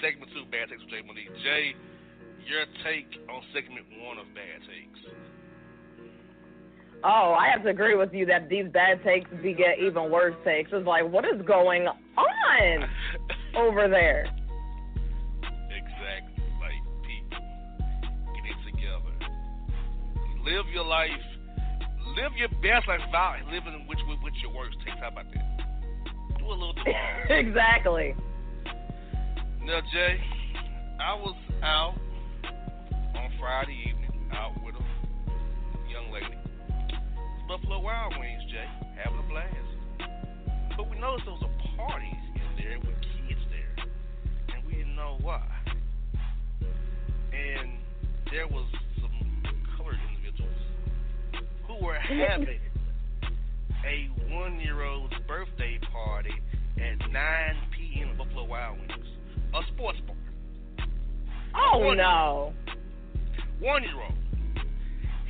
Segment two, Bad Takes with Jae Monique. Jae, your take on segment one of Bad Takes. Oh, I have to agree with you that these bad takes beget even worse takes. It's like, what is going on over there? Exactly. Like, people, get it together. Live your life. Live your best life without living which with, with your worst takes. How about that? Do a little more. exactly. Now, Jae, I was out on Friday evening, out with a young lady. Buffalo Wild Wings, Jae, having a blast. But we noticed there was a party in there with kids there, and we didn't know why. And there was some colored individuals who were having a one-year-old's birthday party at 9 p.m. at Buffalo Wild Wings, a sports bar. Oh One- no. One-year-old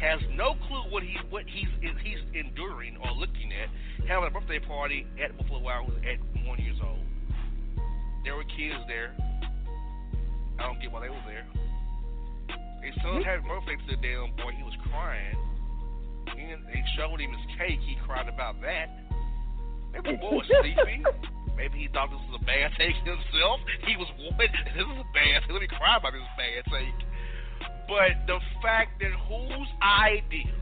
has no clue what he what he's he's enduring or looking at having a birthday party at Buffalo Wild Wings at one years old. There were kids there. I don't get why they were there. His son had birthday to the damn boy. He was crying. And they showed him his cake. He cried about that. Maybe the boy was sleepy. Maybe he thought this was a bad take himself. He was what? This is a bad take. Let me cry about this bad take. But the fact that whose idea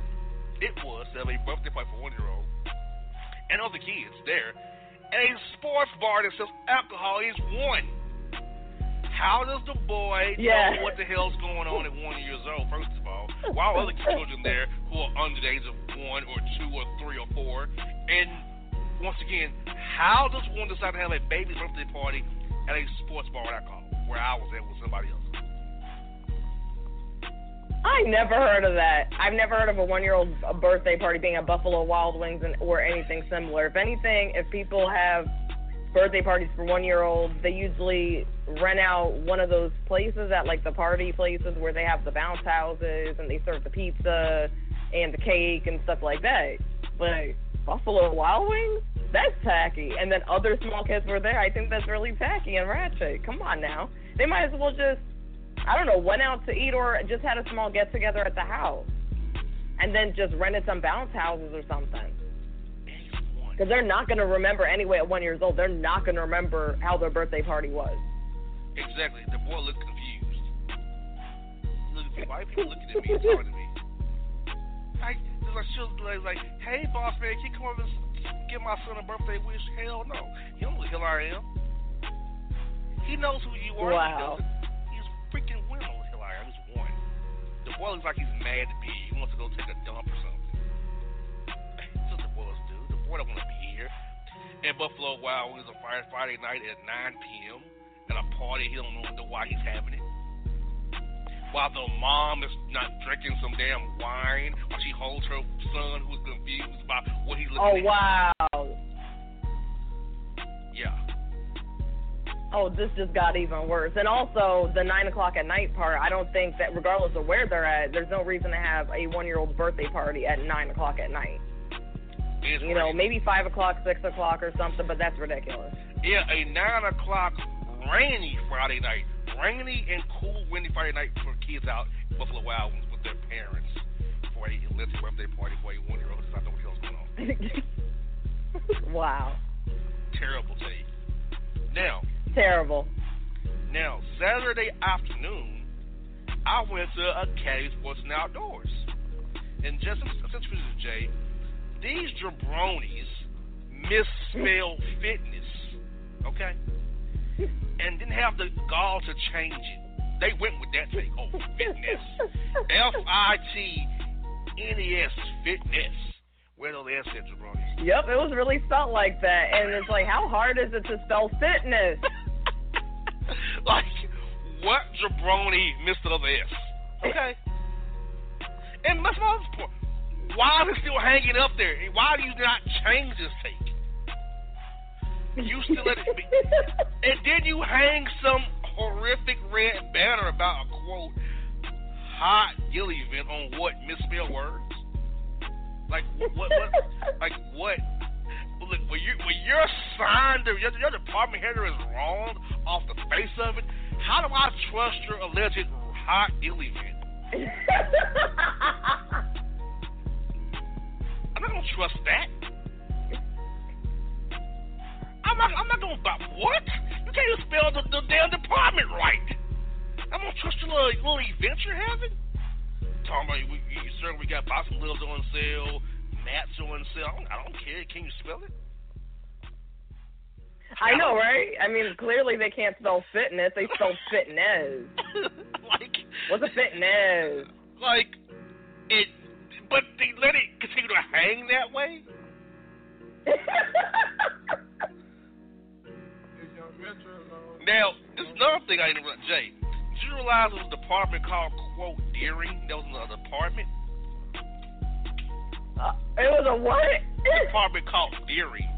it was to have a birthday party for one year old and other kids there, and a sports bar that sells alcohol is one. How does the boy Yeah. know what the hell's going on at one years old? First of all, while other children there who are under the age of one or two or three or four, and once again, how does one decide to have a baby birthday party at a sports bar with alcohol where I was at with somebody else? I never heard of that. I've never heard of a one-year-old birthday party being at Buffalo Wild Wings and, or anything similar. If anything, if people have birthday parties for one-year-olds, they usually rent out one of those places at like the party places where they have the bounce houses and they serve the pizza and the cake and stuff like that. But Buffalo Wild Wings, that's tacky. And then other small kids were there. I think that's really tacky and ratchet. Come on now. They might as well just I don't know, went out to eat or just had a small get together at the house. And then just rented some bounce houses or something. Because they're not going to remember anyway at one years old. They're not going to remember how their birthday party was. Exactly. The boy looked confused. Look, white people looking at me and talking to me. Like, it's like, like, hey, boss man, can you come over and give my son a birthday wish? Hell no. He don't know who I am. He knows who you are. Wow. He. He's freaking winning the hell I am. He's one. The boy looks like he's mad to be. He wants to go take a dump or something. That's what the boys do. The boy don't want to be here. And Buffalo Wild Wings on Friday night at 9 p.m. at a party. He don't know why he's having it. While the mom is not drinking some damn wine while she holds her son who's confused about what he's Oh, looking at. Oh, wow. Yeah. Oh, this just got even worse. And also, the 9 o'clock at night part, I don't think that regardless of where they're at, there's no reason to have a one year old's birthday party at 9 o'clock at night. It's You know, maybe 5 o'clock, 6 o'clock or something, but that's ridiculous. Yeah, a 9 o'clock rainy Friday night. Rainy and cool, windy Friday night for kids out at Buffalo Wild with their parents for a illicit birthday party for a one year old who does not know what the hell's going on. wow. Terrible take. Now, Terrible. Now, Saturday afternoon, I went to a Caddy Sports and Outdoors. And just since we Jae, these jabronis misspell fitness, okay? And didn't have the gall to change it. They went with that thing. Oh, fitness. F I T N E S, fitness. Where the S at, jabronis? Yep, it was really spelled like that. And it's like, how hard is it to spell fitness? like, what jabroni missed another S? Okay. And that's my other point. Why is it still hanging up there? Why do you not change this take? You still let it be. And then you hang some horrific red banner about a quote hot deal event on what misspelled words? Like what? what like what? Look, when you when your sign, your, your department header is wrong off the face of it, how do I trust your alleged hot deal event? I'm not gonna trust that. I'm not. I'm not gonna. But what? You can't even spell the, the damn department right. I'm gonna trust your little, little event you're having. Talking about we, you, sir, we got Boston Littles on sale, Mats on sale. I don't, I don't care. Can you spell it? I know, right? I mean, clearly they can't spell fitness. They spell fitness. like, What's a fitness? like it, but they let it continue to hang that way. Now, this is another thing I didn't realize, Jae. Did you realize there was a department called quote Deering? That was a department. Uh, it was a what? A department called Deering.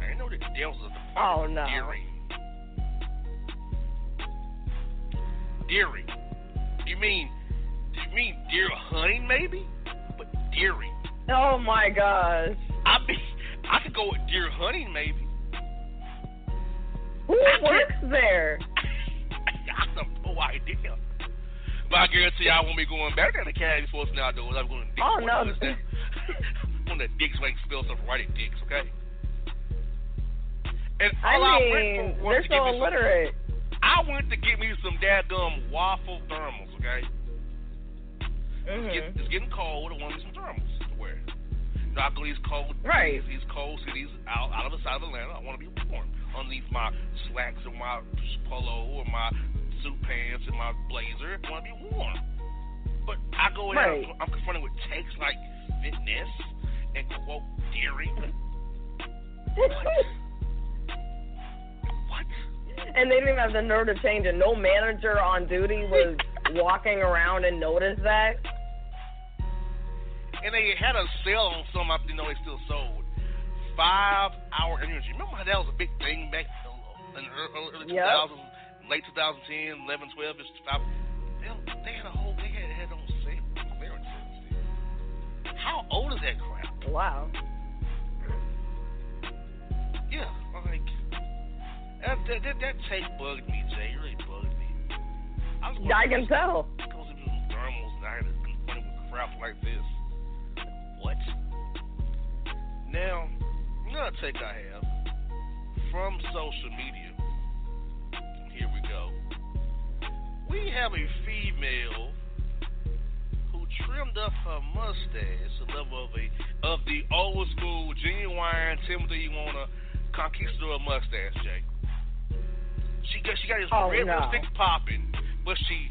I didn't know that there was a department Oh, no. Deering. Deering. You mean do you mean deer hunting maybe? But Deering. Oh my gosh. I mean I could go with deer hunting maybe. Who works there? I have no idea. But I guarantee I won't be going back to Academy Sports and Outdoors. I'm going to Dick's Oh, no. instead. One of the Dick's way spell stuff right at Dick's, okay? And I all I, mean, went for was they're so me some. I went to get me some dadgum waffle thermals, okay? Mm-hmm. It's, getting, it's getting cold. I want me some thermals to wear. Not go these cold Right. days, these cold cities out out of the side of Atlanta. I want to be warm underneath my slacks or my polo or my suit pants and my blazer. I want to be warm. But I go in, Right. I'm, confronted with takes like fitness and quote dairy. What? and they didn't have the nerve to change it. No manager on duty was walking around and noticed that. And they had a sale on some. I didn't know they still sold. Five hour energy. Remember how that was a big thing back in the early, early Yep. 2000s, late 2010, 11, 12. It's five. They, they had a whole. They had, had on sale. Clearance. How old is that crap? Wow. Yeah, like that. That, that, that take bugged me, Jae. It really bugged me. I, was I can tell. goes into some thermals and I had to confront with crap like this. What? Now, take I have from social media. Here we go. We have a female who trimmed up her mustache to the level of a of the old school genuine Timothy Warner conquistador mustache, Jae. She got she got his Oh, red no. lipstick popping, but she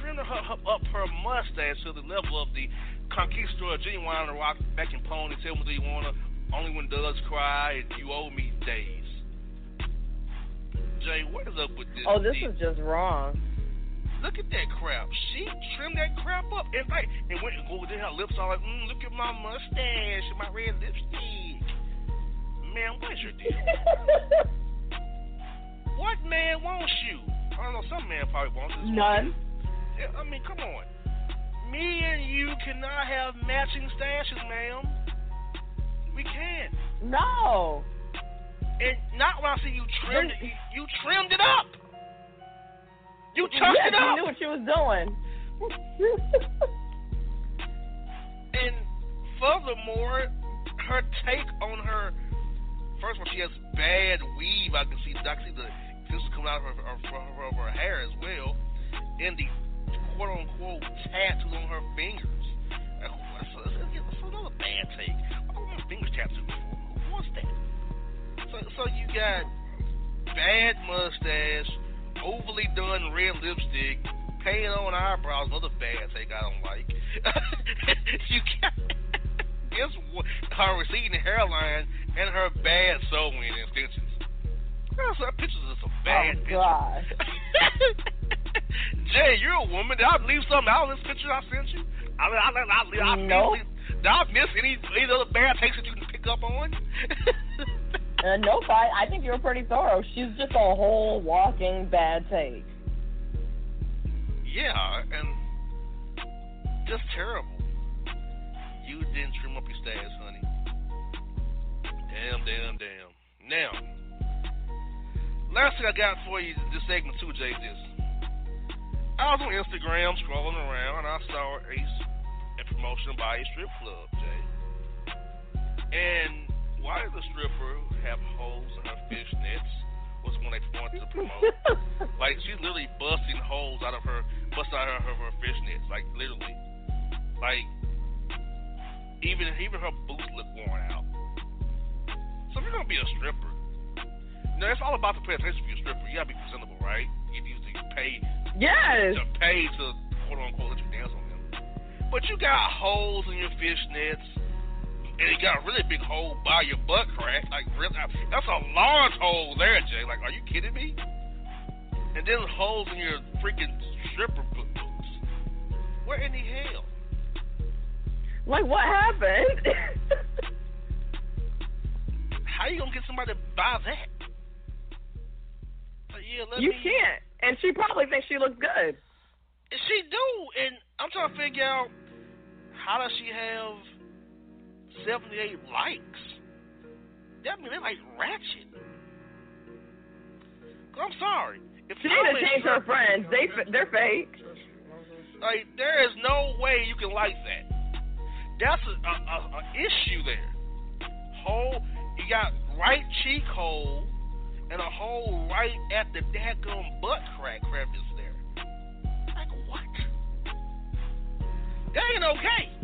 trimmed her, her up her mustache to the level of the conquistador genuine rock back in pony Timothy Warner. Only when doves cry and you owe me days. Jae, what is up with this? Oh, this deep- is just wrong. Look at that crap. She trimmed that crap up. In fact, and went and go her lips all like, mm, look at my mustache and my red lipstick. Man, what's your deal? what man wants you? I don't know, some man probably wants this. None. Yeah, I mean, come on. Me and you cannot have matching stashes, ma'am. We can't. No. And not when I see you trimmed it. You, you trimmed it up. You touched yes, it up. you knew what she was doing. And furthermore, her take on her first of all, she has bad weave. I can see, I can see the thistles coming out of her, of her, her hair as well, and the quote unquote tattoo on her fingers. So that's, that's another bad take. Why my fingers tattooed? Who wants that? So, so you got bad mustache, overly done red lipstick, paint on eyebrows, another bad take I don't like. you got this one- her receding hairline and her bad sewing extensions. Girl, so pictures of some bad oh pictures. God. Jae, you're a woman. Did I leave something out of this picture I sent you? I, I, I, I, I, I No. Did I miss any, any other bad takes that you can pick up on? Uh, nope, I, I think you're pretty thorough. She's just a whole walking bad take. yeah, and just terrible. You didn't trim up your stash, honey. Damn, damn, damn. Now, last thing I got for you this segment too, Jae, this. I was on Instagram scrolling around and I saw a promotion by a strip club, Jae. And why does the stripper have holes in her fishnets? Was when they wanted to promote. like she's literally busting holes out of her, busting out of her, her fishnets, like literally. Like even even her boots look worn out. So if you're gonna be a stripper, you know it's all about the pay attention for your stripper. You gotta be presentable, right? You need to pay Yes. to pay to quote unquote let you dance on. But you got holes in your fishnets, and you got a really big hole by your butt crack. Like really, that's a large hole there, Jae. Like, are you kidding me? And then holes in your freaking stripper boots. Where in the hell? Like what happened? How you gonna get somebody to buy that? But yeah, you me. can't. And she probably thinks she looks good. She do, and I'm trying to figure out how does she have 78 likes? That mean they're like ratchet. I'm sorry. If She I'm need to a change her friends. They they're fake. Like there is no way you can like that. That's a, a, a, a issue there. Hole, you got right cheek hole and a hole right at the daggum butt crack crevice there. Like what? That ain't okay.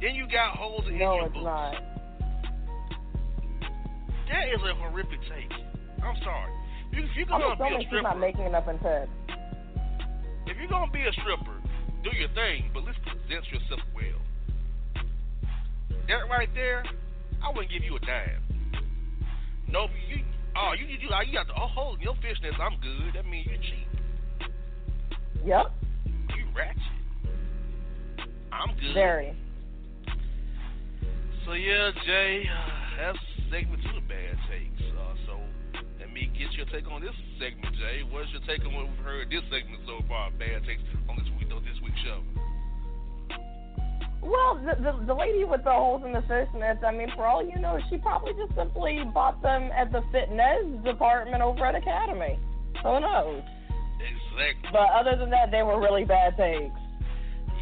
Then you got holes in your No, your it's boots. not. That is a horrific take. I'm sorry. You, if you're I'm gonna be a stripper, not making enough in text. if you're gonna be a stripper, do your thing, but let's present yourself well. That right there, I wouldn't give you a dime. No, you. Oh, you you you, oh, you got the oh, hole in your fishnets. I'm good. That means you're cheap. Yep, You ratchet. I'm good. very. So yeah, Jae, that's segment two of bad takes. Uh, so let me get your take on this segment, Jae. What's your take on what we've heard this segment so far? Bad takes on this week, this week's show. Well, the, the the lady with the holes in the fishnets, I mean, for all you know, she probably just simply bought them at the fitness department over at Academy. Who knows? Exactly. But other than that, they were really bad takes.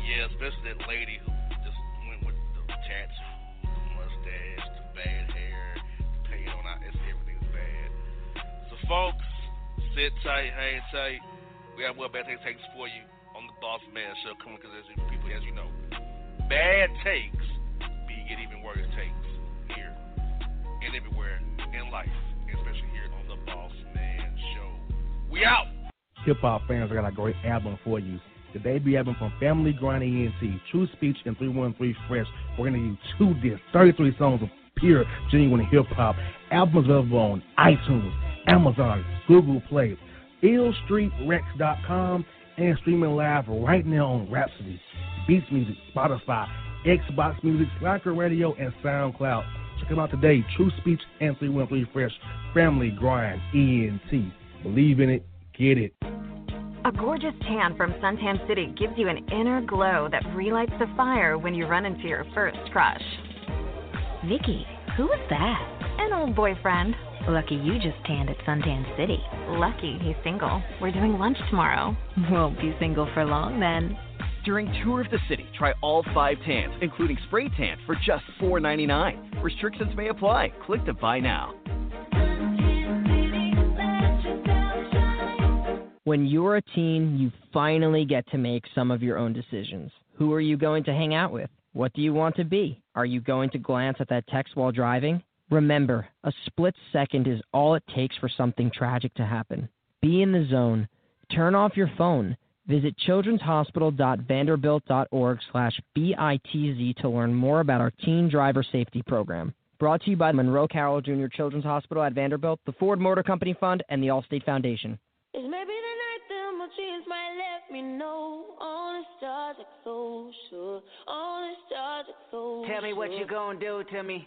Yeah, especially that lady who just went with the tattoo, folks, sit tight, hang tight. We have more bad takes for you on the Boss Man Show coming because as you, people, as you know, bad takes be get even worse takes here and everywhere in life, especially here on the Boss Man Show. We out. Hip hop fans, I got a great album for you. The debut album from Family Grind ENT, True Speech and 313 Fresh. We're going to you two discs, 33 songs of pure, genuine hip hop. Albums available on iTunes, Amazon, Google Play, IllStreetRex.com, and streaming live right now on Rhapsody, Beats Music, Spotify, Xbox Music, Slacker Radio, and SoundCloud. Check them out today. True Speech and 313 Fresh. Family Grind ENT. Believe in it, get it. A gorgeous tan from Suntan City gives you an inner glow that relights the fire when you run into your first crush. Vicky, who is that? An old boyfriend. Lucky you just tanned at Suntan City. Lucky he's single. We're doing lunch tomorrow. Won't be single for long then. During Tour of the City, try all five tans, including spray tan, for just $4.99. Restrictions may apply. Click to buy now. When you're a teen, you finally get to make some of your own decisions. Who are you going to hang out with? What do you want to be? Are you going to glance at that text while driving? Remember, a split second is all it takes for something tragic to happen. Be in the zone. Turn off your phone. Visit childrenshospital.vanderbilt.org slash BITZ to learn more about our teen driver safety program. Brought to you by Monroe Carroll Jr. Children's Hospital at Vanderbilt, the Ford Motor Company Fund, and the Allstate Foundation. It's maybe the night that my dreams might let me know. All the stars are so sure. All the stars are so Tell me what sure. you gonna do to me.